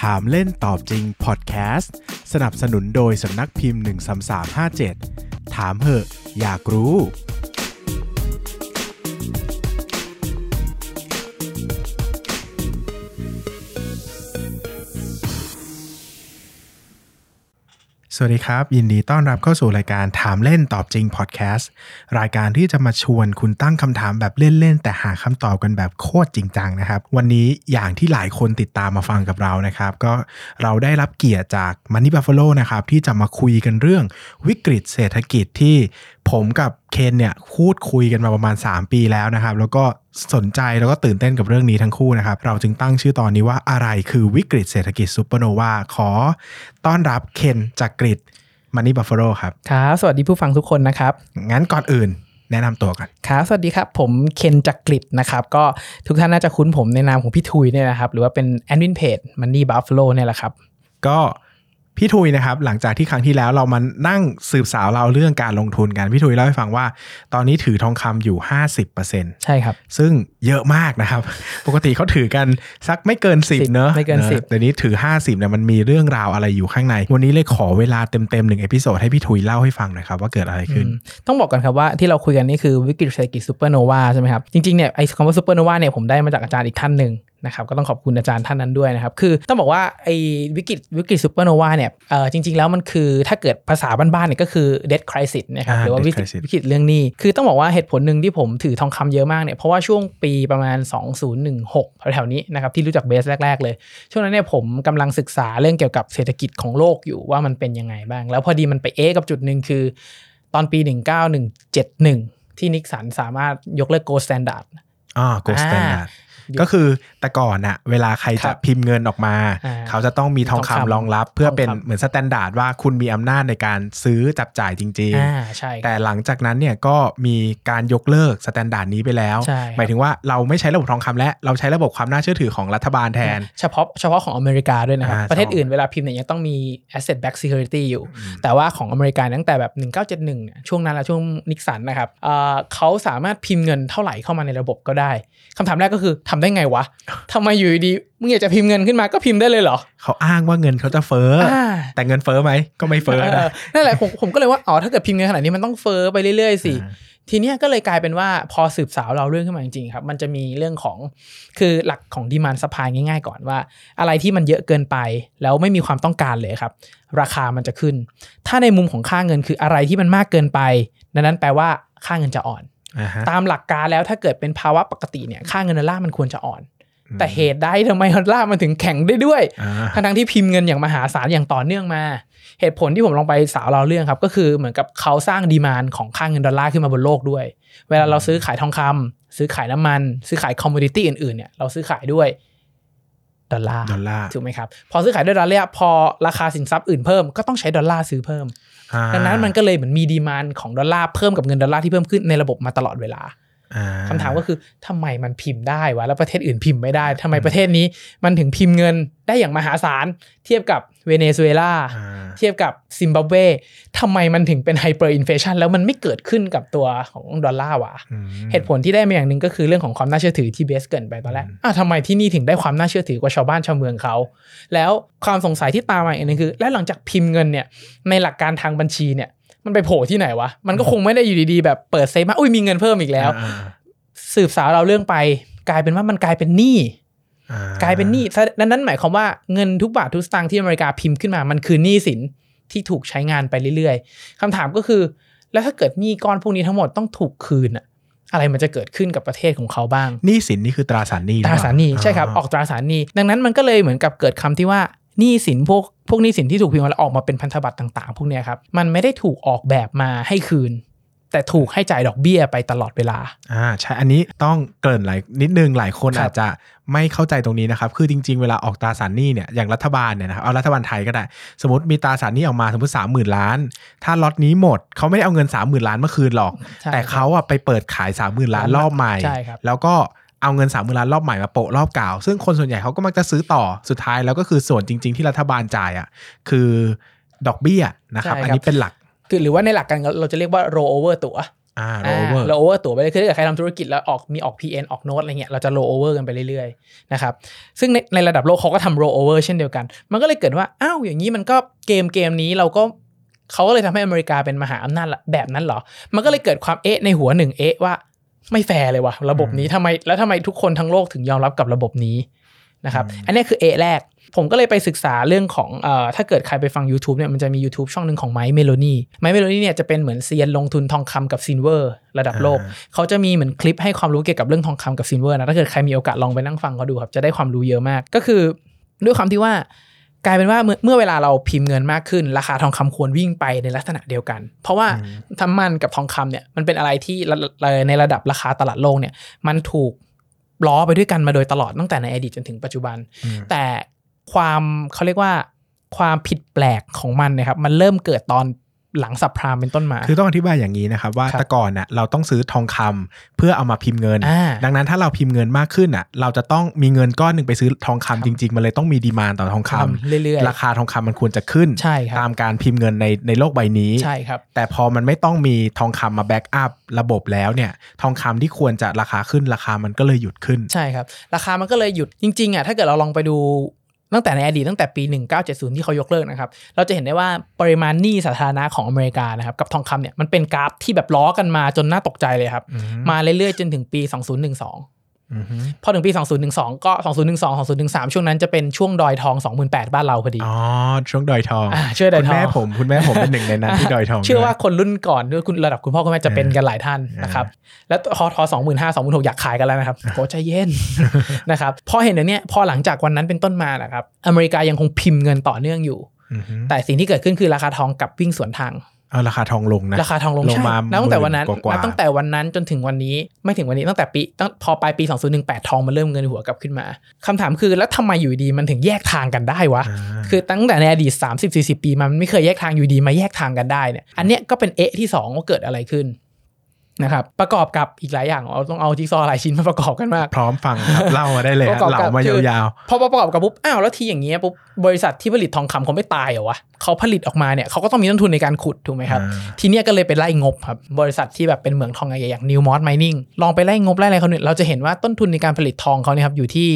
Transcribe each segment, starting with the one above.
ถามเล่นตอบจริงพอดแคสต์สนับสนุนโดยสำนักพิมพ์ 13357 ถามเหอะ อยากรู้ สวัสดีครับ ยินดีต้อนรับเข้าสู่รายการถามเล่นตอบจริงพอดแคสต์รายการที่จะมาชวนคุณตั้งคำถามแบบเล่นๆ แต่หาคำตอบกันแบบโคตรจริงจังนะครับ วันนี้อย่างที่หลายคนติดตามมาฟังกับเรานะครับ ก็เราได้รับเกียรติจาก Money Buffalo นะครับที่จะมาคุยกันเรื่องวิกฤตเศรษฐกิจที่ ผมกับเคนเนี่ยพูดคุยกันมาประมาณ 3 ปีแล้วนะครับ แล้วก็สนใจแล้วก็ตื่นเต้นกับเรื่องนี้ทั้งคู่นะครับ เราจึงตั้งชื่อตอนนี้ว่าอะไรคือวิกฤตเศรษฐกิจซูเปอร์โนวาขอต้อนรับเคนจากกริด Money Buffalo ครับครับสวัสดีผู้ฟังทุกคนนะครับ งั้นก่อนอื่นแนะนำตัวกันครับสวัสดีครับ ผมเคนจักริดนะครับ ก็ทุกท่านน่าจะคุ้นผมในนามของพี่ทุยเนี่ยนะครับ หรือว่าเป็นแอดมินเพจมันนี่บัฟฟ l o เนี่ยแหละครับ ก็ พี่ทุยนะครับหลังจากที่ครั้งที่แล้วเรามานั่งสืบสาวราวเรื่องการลงทุนกันพี่ทุยเล่าให้ฟังว่า ตอนนี้ถือทองคำอยู่ 50%ใช่ครับ ซึ่งเยอะมากนะครับ ปกติเขาถือกันสักไม่เกิน 10 เนอะไม่เกินอะ10แต่นี้ถือ 50เนี่ยมันมีเรื่องราวอะไรอยู่ข้างใน วันนี้เลยขอเวลาเต็มๆหนึ่ง episode ให้พี่ทุยเล่าให้ฟังหน่อยครับว่าเกิดอะไรขึ้นอืมต้องบอกกันครับว่าที่เราคุยกันนี่คือวิกฤตเศรษฐกิจซูเปอร์โนวาใช่ไหมครับจริงๆเนี่ยไอ้คำว่าซูเปอร์โนวาเนี่ยผมได้มาจากอาจารย์อีกท่านหนึ่ง นะครับก็ต้องขอบคุณอาจารย์ท่านนั้นด้วยนะครับ คือต้องบอกว่าไอ้วิกฤตวิกฤตซูเปอร์โนวาเนี่ยเอ่อจริง ๆ แล้วมันคือถ้าเกิดภาษาบ้านๆเนี่ยก็คือ debt crisis นะครับอ่าหรือว่า debt วิกฤต crisis วิกฤตเรื่องหนี้ คือต้องบอกว่าเหตุผลหนึ่งที่ผมถือทองคำเยอะมากเนี่ยเพราะว่าช่วงปีประมาณ 2016แถวๆนี้นะครับที่รู้จักเบสแรก ๆ เลย ช่วงนั้นเนี่ยผมกำลังศึกษาเรื่องเกี่ยวกับเศรษฐกิจของโลกอยู่ว่ามันเป็นยังไงบ้าง แล้วพอดีมันไปเอ๊ะกับจุดหนึ่งคือ ตอนปี 1971 ที่นิกสันประกาศยกเลิก gold standard อ่า gold อ่า standard ก็ คือแต่ก่อนอะเวลาใครจะครับพิมพ์เงินออกมาอ่าเขาจะต้องมีทองทองคำคำรองรับ เพื่อเป็นทองคำเหมือน standard ว่าคุณมีอำนาจในการซื้อจับจ่ายจริงอ่าใช่ๆแต่หลังจากนั้นเนี่ยก็มีการยกเลิก standard นี้ไปแล้วใช่ครับหมายถึงว่าเราไม่ใช้ระบบทองคำและเราใช้ระบบความน่าเชื่อถือของรัฐบาลแทน เฉพาะเฉพาะของอเมริกาด้วยนะครับอ่าประเทศอื่นเวลาพิมพ์เนี่ยยังต้องมี asset back security อยู่ แต่ว่าของอเมริกาตั้งแต่แบบ 1971เนี่ยช่วงนั้นแหละช่วงนิกสันนะครับเอ่อเขาสามารถพิมพ์เงินเท่าไหร่เข้ามาในระบบก็ได้คำถามแรกก็คือทำได้ไงวะทำไมอยู่ดีๆมึงอยากจะพิมพ์เงินขึ้นมาก็พิมพ์ได้เลยเหรอ เขาอ้างว่าเงินเขาจะเฟ้อออ่าแต่เงินเฟ้อไหมก็ไม่เฟ้อเอนะอนั่นแหละผมผมก็เลยว่าอ๋อถ้าเกิดพิมพ์เงินขนาดนี้มันต้องเฟ้อไปเรื่อยๆสิอ่าทีเนี้ยก็เลยกลายเป็นว่าพอสืบสาวเราเรื่องขึ้นมาจริงๆครับ มันจะมีเรื่องของคือหลักของดีมานสปายง่ายๆ ก่อนว่า อะไรที่มันเยอะเกินไป แล้วไม่มีความต้องการเลยครับ ราคามันจะขึ้น ถ้าในมุมของค่าเงินคืออะไรที่มันมากเกินไปดังนั้นแปลว่าค่าเงินจะอ่อนอ่าฮะ ตามหลักการแล้วถ้าเกิดเป็นภาวะปกติเนี่ยค่าเงินดอลลาร์มันควรจะอ่อนอืมแต่เหตุใดทำไมดอลลาร์มันถึงแข็งได้ด้วยอ่าทั้งทั้งๆที่พิมพ์เงินอย่างมหาศาลอย่างต่อเนื่องมา เหตุผลที่ผมลองไปสาวเราเรื่องครับ ก็คือเหมือนกับเขาสร้างดีมานของค่าเงินดอลลาร์ขึ้นมาบนโลกด้วย เวลาเราซื้อขายทองคำซื้อขายน้ำมัน ซื้อขาย commodity อื่นๆเนี่ยเราซื้อขายด้วยดอลลาร์ดอลลาร์ถูกไหมครับ พอซื้อขายด้วยดอลลาร์พอราคาสินทรัพย์อื่นเพิ่มก็ต้องใช้ดอลลาร์ซื้อเพิ่มอ่า ดังนั้นมันก็เลยเหมือนมี demand ของดอลลาร์เพิ่มกับเงินดอลลาร์ที่เพิ่มขึ้นในระบบมาตลอดเวลา คำถามก็คือทำไมมันพิมพ์ได้วะแล้วประเทศอื่นพิมพ์ไม่ได้ทำไมประเทศนี้มันถึงพิมพ์เงินได้อย่างมหาศาล เทียบกับเวเนซุเอลาอ่าเทียบกับซิมบับเวทำไมมันถึงเป็น hyperinflation แล้วมันไม่เกิดขึ้นกับตัวของดอลลาร์วะอืมเหตุผลที่ได้มาอย่างหนึ่งก็คือเรื่องของความน่าเชื่อถือที่เบสเกินไปตอนแรกอะทำไมที่นี่ถึงได้ความน่าเชื่อถือกว่าชาวบ้านชาวเมืองเขา แล้วความสงสัยที่ตามมาอีกนึงคือ และหลังจากพิมพ์เงินเนี่ยในหลักการทางบัญชีเนี่ย มันไปโผล่ที่ไหนวะ มันก็คงไม่ได้อยู่ดีๆแบบเปิดเซฟมาอุ้ยมีเงินเพิ่มอีกแล้วอ่าสืบสาวเราเรื่องไป กลายเป็นว่ามันกลายเป็นหนี้อ่ากลายเป็นหนี้ดังนั้นหมายความว่าเงินทุกบาททุกสตางค์ที่อเมริกาพิมพ์ขึ้นมา มันคือหนี้สินที่ถูกใช้งานไปเรื่อยๆคำถามก็คือ แล้วถ้าเกิดหนี้ก้อนพวกนี้ทั้งหมดต้องถูกคืนอะอะไรมันจะเกิดขึ้นกับประเทศของเขาบ้างหนี้สินนี่คือตราสารหนี้ตราสารหนี้หอเปล่ใช่ครับออกตราสารหนี้ดังนั้นมันก็เลยเหมือนกับเกิดคำที่ว่า หนี้สินพวกพวกหนี้สินที่ถูกพิมพ์มาแล้วออกมาเป็นพันธบัตรต่างๆ พวกเนี้ยครับมันไม่ได้ถูกออกแบบมาให้คืน แต่ถูกให้จ่ายดอกเบี้ยไปตลอดเวลาอ่าใช่อันนี้ต้องเกริ่นหลายนิดนึงหลายคนครับอาจจะไม่เข้าใจตรงนี้นะครับคือจริง ๆ เวลาออกตราสารหนี้เนี่ยอย่างรัฐบาลเนี่ยนะครับเอารัฐบาลไทยก็ได้ สมมติมีตราสารหนี้ออกมาสมมติสามหมื่นล้าน ถ้าล็อตนี้หมดเขาไม่ได้เอาเงินสามหมื่นล้านเมื่อคืนหรอกใช่แต่เขาอะไปเปิดขายสามหมื่นล้านรอบใหม่ใช่ครับแล้วก็ เอาเงินสามหมื่นล้านรอบใหม่มาโปะรอบเก่า ซึ่งคนส่วนใหญ่เขาก็มักจะซื้อต่อสุดท้ายแล้วก็คือส่วนจริง ๆ ที่รัฐบาลจ่ายอะคือดอกเบี้ยนะครับใช่ครับอันนี้เป็นหลัก คือหรือว่าในหลักการเราจะเรียกว่า roll over ตัวอ่าโรเวอร์เราโอ over ตัวไปเลยคือถ้าเกิดใครทำธุรกิจแล้วออกมีออก PN ออกโน้ตอะไรเงี้ยเราจะโรโอเวอร์กันไปเรื่อยๆนะครับซึ่งในในระดับโลกเขาก็ทำโรโอเวอร์เช่นเดียวกัน มันก็เลยเกิดว่าอ้าวอย่างนี้มันก็เกมเกมนี้เราก็เขาก็เลยทำให้อเมริกาเป็นมหาอำนาจละแบบนั้นเหรอ มันก็เลยเกิดความเอ๊ะในหัวหนึ่งเอ๊ะว่า ไม่แฟร์เลยว่ะระบบนี้ทำไมแล้วทำไมทุกคนทั้งโลกถึงยอมรับกับระบบนี้นะครับอืมอันนี้คือเอ๊ะแรก ผมก็เลยไปศึกษาเรื่องของเอ่อถ้าเกิดใครไปฟัง YouTube เนี่ยมันจะมี YouTube ช่องหนึ่งของ Mike Maloney Mike Maloney เนี่ยจะเป็นเหมือนเซียนลงทุนทองคำกับ silver ระดับโลกอ่าเขาจะมีเหมือนคลิปให้ความรู้เกี่ยวกับเรื่องทองคำกับ silver นะถ้าเกิดใครมีโอกาสลองไปนั่งฟังเขาดูครับจะได้ความรู้เยอะมากก็คือ ด้วยความที่ว่า กลายเป็นว่าเมื่อเมื่อเวลาเราพิมพ์เงินมากขึ้น ราคาทองคำควรวิ่งไปในลักษณะเดียวกัน เพราะว่าอืมน้ำมันกับทองคำเนี่ยมันเป็นอะไรที่ระระในระดับราคาตลาดโลกเนี่ยมันถูกล้อไปด้วยกันมาโดยตลอดตั้งแต่ในอดีตจนถึงปัจจุบันอืมแต่ความเขาเรียกว่าความผิดแปลกของมันเนะครับมันเริ่มเกิดตอน หลัง subprime เป็นต้นมา คือต้องอธิบายอย่างนี้นะครับว่าครับแต่ก่อนน่ะเราต้องซื้อทองคำเพื่อเอามาพิมพ์เงินอ่าดังนั้นถ้าเราพิมพ์เงินมากขึ้นอะเราจะต้องมีเงินก้อนหนึ่งไปซื้อทองคำครับจริง ๆ มันเลยต้องมี demand ต่อทองคำทำเรื่อยๆราคาทองคำมันควรจะขึ้นใช่ครับตามการพิมพ์เงินในในโลกใบนี้ใช่ครับแต่พอมันไม่ต้องมีทองคำมา back upระบบแล้วเนี่ยทองคำที่ควรจะราคาขึ้นราคามันก็เลยหยุดขึ้นใช่ครับราคามันก็เลยหยุดจริงๆอะถ้าเกิดเราลองไปดู ตั้งแต่ในอดีตตั้งแต่ปี 1970 ที่เขายกเลิกนะครับ เราจะเห็นได้ว่าปริมาณหนี้สาธารณะของอเมริกานะครับกับทองคำเนี่ยมันเป็นกราฟที่แบบล้อกันมาจนน่าตกใจเลยครับอืมมาเรื่อยๆจนถึงปี 2012อือฮึ พอถึงปี 2012 ก็ 2012 2013 ช่วงนั้นจะเป็นช่วงดอยทอง28,000บ้านเราพอดี อ๋อ ช่วงดอยทองอ่าช่วยดอยคุณทองแม่ผมคุณแม่ผมเป็นหนึ่งในนั้นที่ดอยทองเชื่อว่าด้วยคนรุ่นก่อนด้วยคุณระดับคุณพ่อคุณแม่จะเป็นกันหลายท่านอ่านนะครับ แล้วพอทอสองหมื่นห้าสองหมื่นหกอยากขายกันแล้วนะครับโอ้ใจเย็นนะครับพอเห็นอย่างเนี้ยพอหลังจากวันนั้นเป็นต้นมานะครับ อเมริกายังคงพิมพ์เงินต่อเนื่องอยู่อือฮึแต่สิ่งที่เกิดขึ้นคือราคาทองกลับวิ่งสวนทาง เอาราคาทองลงนะ ราคาทองลงลงใช่มาแล้วตั้งแต่วันนั้นหมื่นกว่าๆนับตั้งแต่วันนั้นจนถึงวันนี้ไม่ถึงวันนี้ตั้งแต่ปีตั้งพอปลายปี 2018 ทองมันเริ่มเงินหัวกลับขึ้นมาคำถามคือแล้วทำไมอยู่ดีมันถึงแยกทางกันได้วะอ่าคือตั้งแต่ในอดีต 30 40 ปีมามันไม่เคยแยกทางอยู่ดีมาแยกทางกันได้เนี่ยอันเนี้ยก็เป็นเอะที่2ว่าเกิดอะไรขึ้น นะครับประกอบกับอีกหลายอย่างเราต้องเอาจิ๊กซอว์หลายชิ้นมาประกอบกันมาก พร้อมฟังครับเล่ามาได้เลยประฮะกอบเหกับลามาคือยาวพอประกอบกับปุ๊บอ้าวแล้วทีอย่างเงี้ยปุ๊บบริษัทที่ผลิตทองคำเขาไม่ตายเหรอวะเขาผลิตออกมาเนี่ยเขาก็ต้องมีต้นทุนในการขุดถูกไหมๆครับอ่าทีเนี้ยก็เลยไปไล่งบครับบริษัทที่แบบเป็นเหมืองทองใหญ่ๆอย่าง New Mont Mining ลองไปไล่งบไล่อะไรเขาเนี่ยเราจะเห็นว่าต้นทุนในการผลิตทองเขาเนี่ยครับอยู่ที่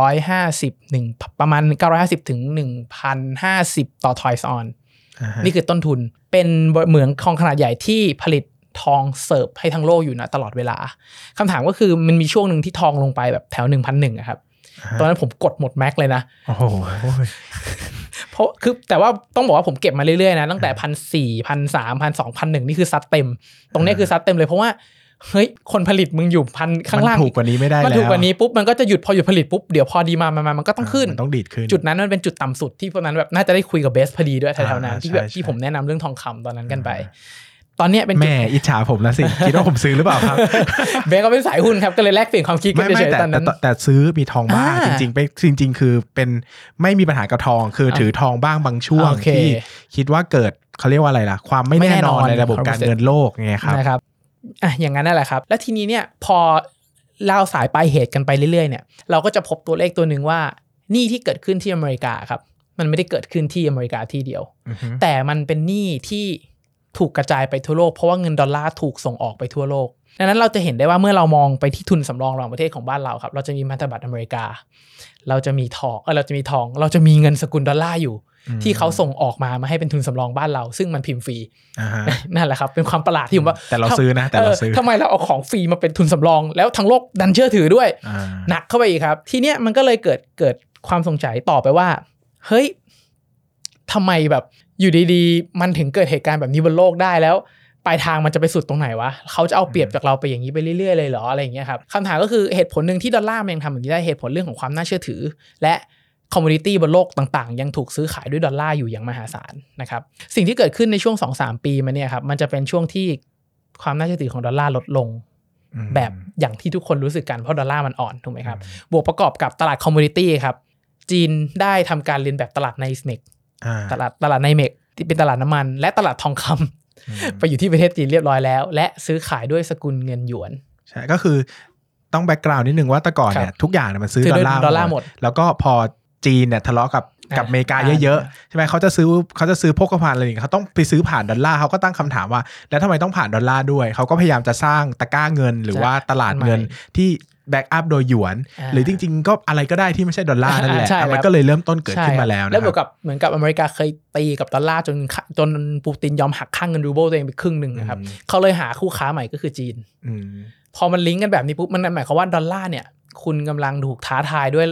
950หนึ่งประมาณ 950ถึง1,050 ต่อทอยส์ออนอ่าฮะนี่คือต้นทุนเป็นเหมืองทองขนาดใหญ่ที่ผลิต ทองเสิร์ฟให้ทั้งโลกอยู่นะตลอดเวลาคำถามก็คือมันมีช่วงหนึ่งที่ทองลงไปแบบแถว1,001อะครับ ตอนนั้นผมกดหมดแม็กเลยนะโอ้โหเพราะคือแต่ว่าต้องบอกว่าผมเก็บมาเรื่อยๆนะตั้งแต่พันสี่พันสามพันสองพันหนึ่งนี่คือซัดเต็ม ตรงเนี้ยคือซัดเต็มเลยเพราะว่าเฮ้ย คนผลิตมึงอยู่พันข้างล่าง มันถูกกว่านี้ไม่ได้มันแล้วถูกกว่านี้ปุ๊บ มันก็จะหยุดพอหยุดผลิตปุ๊บ เดี๋ยวพอดีมามามามันก็ต้องขึ้นมันต้องดีดขึ้น จุดนั้นมันเป็นจุดต่ำสุดที่พวกนั้นแบบน่าจะได้คุยกับเบสพอดีด้วยแถวๆนั้นอ่าที่แบบใช่ที่ใช่ผมแนะนำเรื่องทองคำตอนนั้นกันไป ตอนเนี้ยเป็นจุดแม่อิจฉาผมแล้วสิ คิดว่าผมซื้อหรือเปล่าครับเบสก็เป็นสายหุ้นครับ ก็เลยแลกเปลี่ยนความคิดกันไม่ไม่เฉยแต่ๆตอนแต่นั้นแต่แต่ซื้อมีทองบ้างอ่าจริงๆไปจริง ๆ คือเป็นไม่มีปัญหากับทองคือถือทองบ้างบางช่วงโอเคที่คิดว่าเกิดเขาเรียกว่าอะไรล่ะ ความไม่ไม่แน่แน่นอนนอนในระบบการ100%เงินโลกไงครับนะครับอะอย่างนั้นนั่นแหละครับ แล้วทีนี้เนี่ยพอเล่าสายปลายเหตุกันไปเรื่อยๆเนี่ยเราก็จะพบตัวเลขตัวหนึ่งว่าหนี้ที่เกิดขึ้นที่อเมริกาครับ มันไม่ได้เกิดขึ้นที่อเมริกาที่เดียวอือฮึแต่มันเป็นหนี้ที่ ถูกกระจายไปทั่วโลกเพราะว่าเงินดอลลาร์ถูกส่งออกไปทั่วโลกดังนั้นเราจะเห็นได้ว่าเมื่อเรามองไปที่ทุนสำรองระหว่างประเทศของบ้านเราครับ เราจะมีพันธบัตรอเมริกา เราจะมีทองเออเราจะมีทอง เราจะมีเงินสกุลดอลลาร์อยู่ ที่เขาส่งออกมามาให้เป็นทุนสำรองบ้านเรา ซึ่งมันพิมพ์ฟรีอ่าฮะนั่นแหละครับเป็นความประหลาดที่ผมว่าแต่เราซื้อนะแต่เราซื้อทำไมเราเอาของฟรีมาเป็นทุนสำรอง แล้วทั้งโลกดันเชื่อถือด้วยอ่าหนักเข้าไปอีกครับ ทีเนี้ยมันก็เลยเกิดเกิดความสงสัยต่อไปว่า เฮ้ยทำไมแบบ อยู่ดีๆ มันถึงเกิดเหตุการณ์แบบนี้บนโลกได้แล้วปลายทางมันจะไปสุดตรงไหนวะเขาจะเอาเปรียบจากเราไปอย่างนี้ไปเรื่อยๆเลยเหรออะไรอย่างเงี้ยครับคำถามก็คือเหตุผลหนึ่งที่ดอลลาร์มันยังทำอย่างนี้ได้เหตุผลเรื่องของความน่าเชื่อถือ และ commodity บนโลกต่างๆ ยังถูกซื้อขายด้วยดอลลาร์อยู่อย่างมหาศาลนะครับสิ่งที่เกิดขึ้นในช่วง 2-3 ปีมาเนี่ยครับมันจะเป็นช่วงที่ความน่าเชื่อถือของดอลลาร์ลดลงอืมแบบอย่างที่ทุกคนรู้สึกกันเพราะดอลลาร์มันอ่อนถูกไหมครับบวกประกอบกับตลาด commodity ครับจีนได้ทำการเลียนแบบตลาด NYMEX อ่า ตลาดตลาด NYMEX ที่เป็นตลาดน้ำมัน และตลาดทองคำอืมไปอยู่ที่ประเทศจีนเรียบร้อยแล้ว และซื้อขายด้วยสกุลเงินหยวนใช่ก็คือต้อง background นิดนึงว่าแต่ก่อนเนี่ยครับทุกอย่างเนี่ยมันซื้อซื้อดอด้วยดอลลาร์ดอลลาร์หมด แล้วก็พอจีนเนี่ยทะเลาะกับกับอเมริกาอ่าเยอะๆใช่ไหมเขาจะซื้อเขาจะซื้อพกพาอะไรอย่างเงี้ยเขาต้องไปซื้อผ่านดอลลาร์เขาก็ตั้งคำถามว่า แล้วทำไมต้องผ่านดอลลาร์ด้วย เขาก็พยายามจะสร้างตะกร้าเงินหรือว่าตลาดเงินที่ back up โดยหยวนอ่าหรือจริง ๆ ก็อะไรก็ได้ที่ไม่ใช่ดอลลาร์นั่นแหละใช่ครับมันก็เลยเริ่มต้นเกิดขึ้นมาใช่แล้วแล้วนะบวกครับกับเหมือนกับอเมริกาเคยตีกับดอลลาร์จนขะจนปูตินยอมหักค่าเงินรูเบิลตัวเองไปครึ่งหนึ่งนะครับอืมเขาเลยหาคู่ค้าใหม่ก็คือจีนอืมพอมันลิงก์กันแบบนี้ปุ๊บมันหมายความว่าดอลลาร์เนี่ย คุณกำลังถูกท้าทายด้วย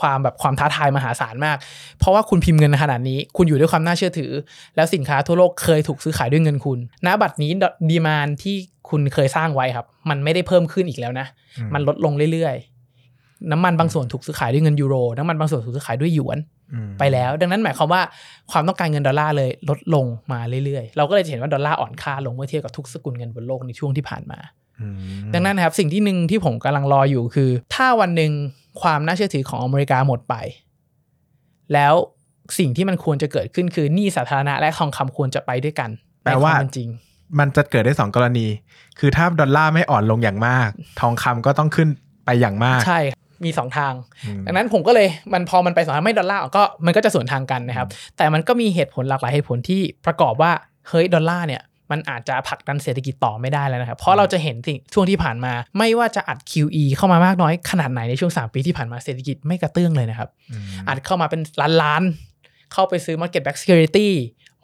ความแบบความท้าทายมหาศาลมาก เพราะว่าคุณพิมพ์เงินขนาดนี้ คุณอยู่ด้วยความน่าเชื่อถือ แล้วสินค้าทั่วโลกเคยถูกซื้อขายด้วยเงินคุณณบัดนี้ดีมานที่คุณเคยสร้างไว้ครับ มันไม่ได้เพิ่มขึ้นอีกแล้วนะอืมมันลดลงเรื่อยๆ น้ำมันบางส่วนถูกซื้อขายด้วยเงินยูโร น้ำมันบางส่วนถูกซื้อขายด้วยหยวนอืมไปแล้ว ดังนั้นหมายความว่าความต้องการเงินดอลลาร์เลยลดลงมาเรื่อยๆ เราก็เลยจะเห็นว่าดอลลาร์อ่อนค่าลงเมื่อเทียบกับทุกสกุลเงินบนโลกในช่วงที่ผ่านมาอืมดังนั้นนะครับสิ่งที่หนึ่งที่ผมกำลังรออยู่คือ ถ้าวันหนึ่ง ความน่าเชื่อถือของอเมริกาหมดไป แล้วสิ่งที่มันควรจะเกิดขึ้นคือหนี้สาธารณะและทองคำควรจะไปด้วยกันแปลว่าในคมเป็นจริง มันจะเกิดได้สองกรณี คือถ้าดอลลาร์ไม่อ่อนลงอย่างมาก ทองคำก็ต้องขึ้นไปอย่างมาก ใช่ มีสองทางอืมดังนั้นผมก็เลยมันพอมันไปสองทางไม่ดอลลาร์ก็มันก็จะสวนทางกันนะครับ แต่มันก็มีเหตุผลหลากหลายเหตุผลที่ประกอบว่าเฮ้ยดอลลาร์เนี่ย มันอาจจะผลักดันเศรษฐกิจต่อไม่ได้แล้วนะครับ เพราะเราจะเห็นสิ่งช่วงที่ผ่านมา ไม่ว่าจะอัด QE เข้ามามากน้อยขนาดไหนในช่วง 3 ปีที่ผ่านมาเศรษฐกิจไม่กระเตื้องเลยนะครับอืมอัดเข้ามาเป็นล้านล้านๆเข้าไปซื้อ mortgage-backed security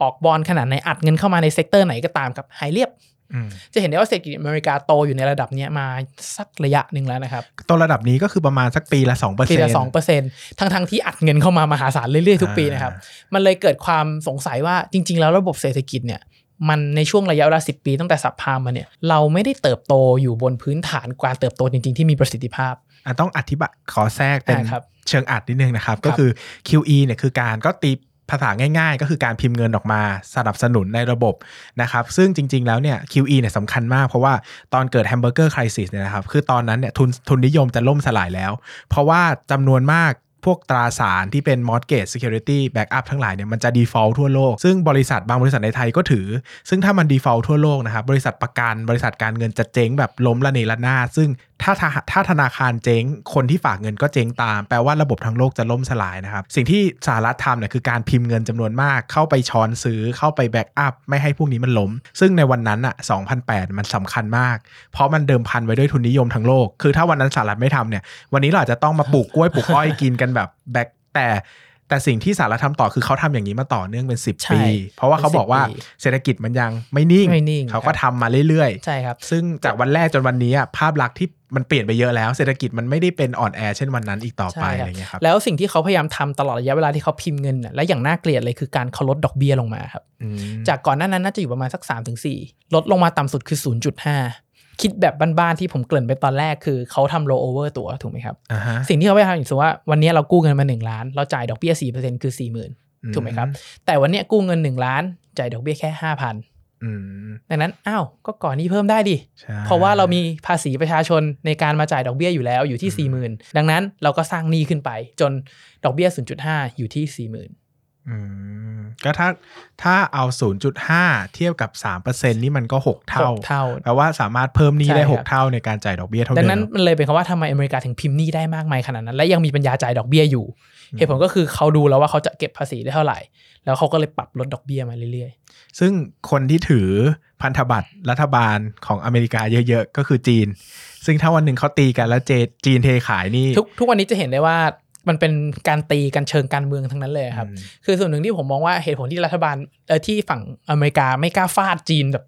ออกบอลขนาดไหนอัดเงินเข้ามาใน sector ไหนก็ตามกับหายเรียบอืมจะเห็นได้ว่าเศรษฐกิจอเมริกาโตอยู่ในระดับเนี้ยมาสักระยะหนึ่งแล้วนะครับตัวระดับนี้ก็คือประมาณสักปีละสองเปอร์ปีเซ็นละต์สองเปอร์เซ็นทั้งทั้งๆที่อัดเงินเข้ามามหาศาลเรื่อยๆทุกปีนะครับ มันเลยเกิดความสงสัยว่าจริง ๆ แล้วระบบเศรษฐกิจเนี่ย มันในช่วงระยะเวลาสิปีตั้งแต่ subprime มาเนี่ยเราไม่ได้เติบโตอยู่บนพื้นฐานการเติบโตจริง ๆ ที่มีประสิทธิภาพอะต้องอธิบายขอแทรกเป็นอ่าครับเชิงอรรถนิดนึงนะครับ ก็คือ QE เนี่ยคือการก็ตีภาษาง่ายๆ ก็คือการพิมพ์เงินออกมาสนับสนุนในระบบนะครับ ซึ่งจริงๆแล้วเนี่ย QE เนี่ยสำคัญมากเพราะว่าตอนเกิดแฮมเบอร์เกอร์ crisis เนี่ยนะครับ คือตอนนั้นเนี่ยทุนทุนนิยมจะล่มสลายแล้ว เพราะว่าจำนวนมาก พวกตราสารที่เป็น mortgage security backup ทั้งหลายเนี่ยมันจะ default ทั่วโลก ซึ่งบริษัทบางบริษัทในไทยก็ถือ ซึ่งถ้ามัน default ทั่วโลกนะครับบริษัทประกันบริษัทการเงินจะเจ๊งแบบล้มระเนระนาดซึ่ง ถ้าถ้าถ้าธนาคารเจ๊ง คนที่ฝากเงินก็เจ๊งตาม แปลว่าระบบทั้งโลกจะล่มสลายนะครับ สิ่งที่สหรัฐทำเนี่ยคือการพิมพ์เงินจำนวนมาก เข้าไปช้อนซื้อเข้าไปแบ็กอัพไม่ให้พวกนี้มันล้ม ซึ่งในวันนั้นอะ2008 มันสำคัญมาก เพราะมันเดิมพันไว้ด้วยทุนนิยมทั้งโลก คือถ้าวันนั้นสหรัฐไม่ทำเนี่ย วันนี้เราอาจจะต้องมาปลูกกล้วยปลูกอ้อยกินกันแบบแบ็กแต่ แต่สิ่งที่สหรัฐทำต่อคือเขาทำอย่างนี้มาต่อเนื่องเป็น 10ใช่ปี เพราะว่าเขาบอกว่าเป็น10ปีเศรษฐกิจมันยังไม่นิ่งไม่นิ่งเขาก็ครับทำมาเรื่อยใช่ครับๆซึ่งจากวันแรกจนวันนี้อะภาพลักษณ์ที่มันเปลี่ยนไปเยอะแล้ว เศรษฐกิจมันไม่ได้เป็นอ่อนแอเช่นวันนั้นอีกต่อไปใช่อะครับไรเงี้ยครับ แล้วสิ่งที่เขาพยายามทำตลอดระยะเวลาที่เขาพิมพ์เงินน่ะและอย่างน่าเกลียดเลยคือการเขาลดดอกเบี้ยลงมาครับอืมจากก่อนหน้านั้นน่าจะอยู่ประมาณสัก3-4ลดลงมาต่ำสุดคือ 0.5 คิดแบบบ้านๆที่ผมเกริ่นไปตอนแรกคือเขาทำ roll over ตัวถูกไหมครับอ่าฮะสิ่งที่เขาไปทำอย่างสมมติว่าวันนี้เรากู้เงินมา 1 ล้าน เราจ่ายดอกเบี้ย4%คือ40,000ถูกไหมครับ แต่วันเนี้ยกู้เงิน 1 ล้าน จ่ายดอกเบี้ยแค่5,000อืมดังนั้นอ้าวก็ก่อนนี้เพิ่มได้ดิใช่เพราะว่าเรามีภาษีประชาชนในการมาจ่ายดอกเบี้ยอยู่แล้วอยู่ที่ 40,000 ดังนั้นเราก็สร้างหนี้ขึ้นไป จนดอกเบี้ย 0.5 อยู่ที่ 40,000 อืมก็ถ้าถ้าเอา 0.5 เทียบกับ 3%นี่มันก็ 6 เท่าหกเท่า แปลว่าสามารถเพิ่มหนี้ได้ ใช่ครับ 6 เท่าในการจ่ายดอกเบี้ยเท่าดัเดิงมนั้นมันเลยเป็นคำว่าทำไมอเมริกาถึงพิมพ์หนี้ได้มากมายขนาดนั้น และยังมีปัญญาจ่ายดอกเบี้ยอยู่ เหตุผลก็คือเขาดูแล้วว่าเขาจะเก็บภาษีได้เท่าไหร่ แล้วเขาก็เลยปรับลดดอกเบี้ยมาเรื่อยซึ่งคนที่ถือพันธบัตรรัฐบาลของอเมริกาเยอะๆ ก็คือจีน ซึ่งถ้าวันหนึ่งเขาตีกันแล้วเจจีนเทขายนี่ ๆ ทุกทุกวันนี้จะเห็นได้ว่า มันเป็นการตีกันเชิงการเมืองทั้งนั้นเลยครับอืมคือส่วนหนึ่งที่ผมมองว่าเหตุผลที่รัฐบาลเออที่ฝั่งอเมริกาไม่กล้าฟาดจีนแบบ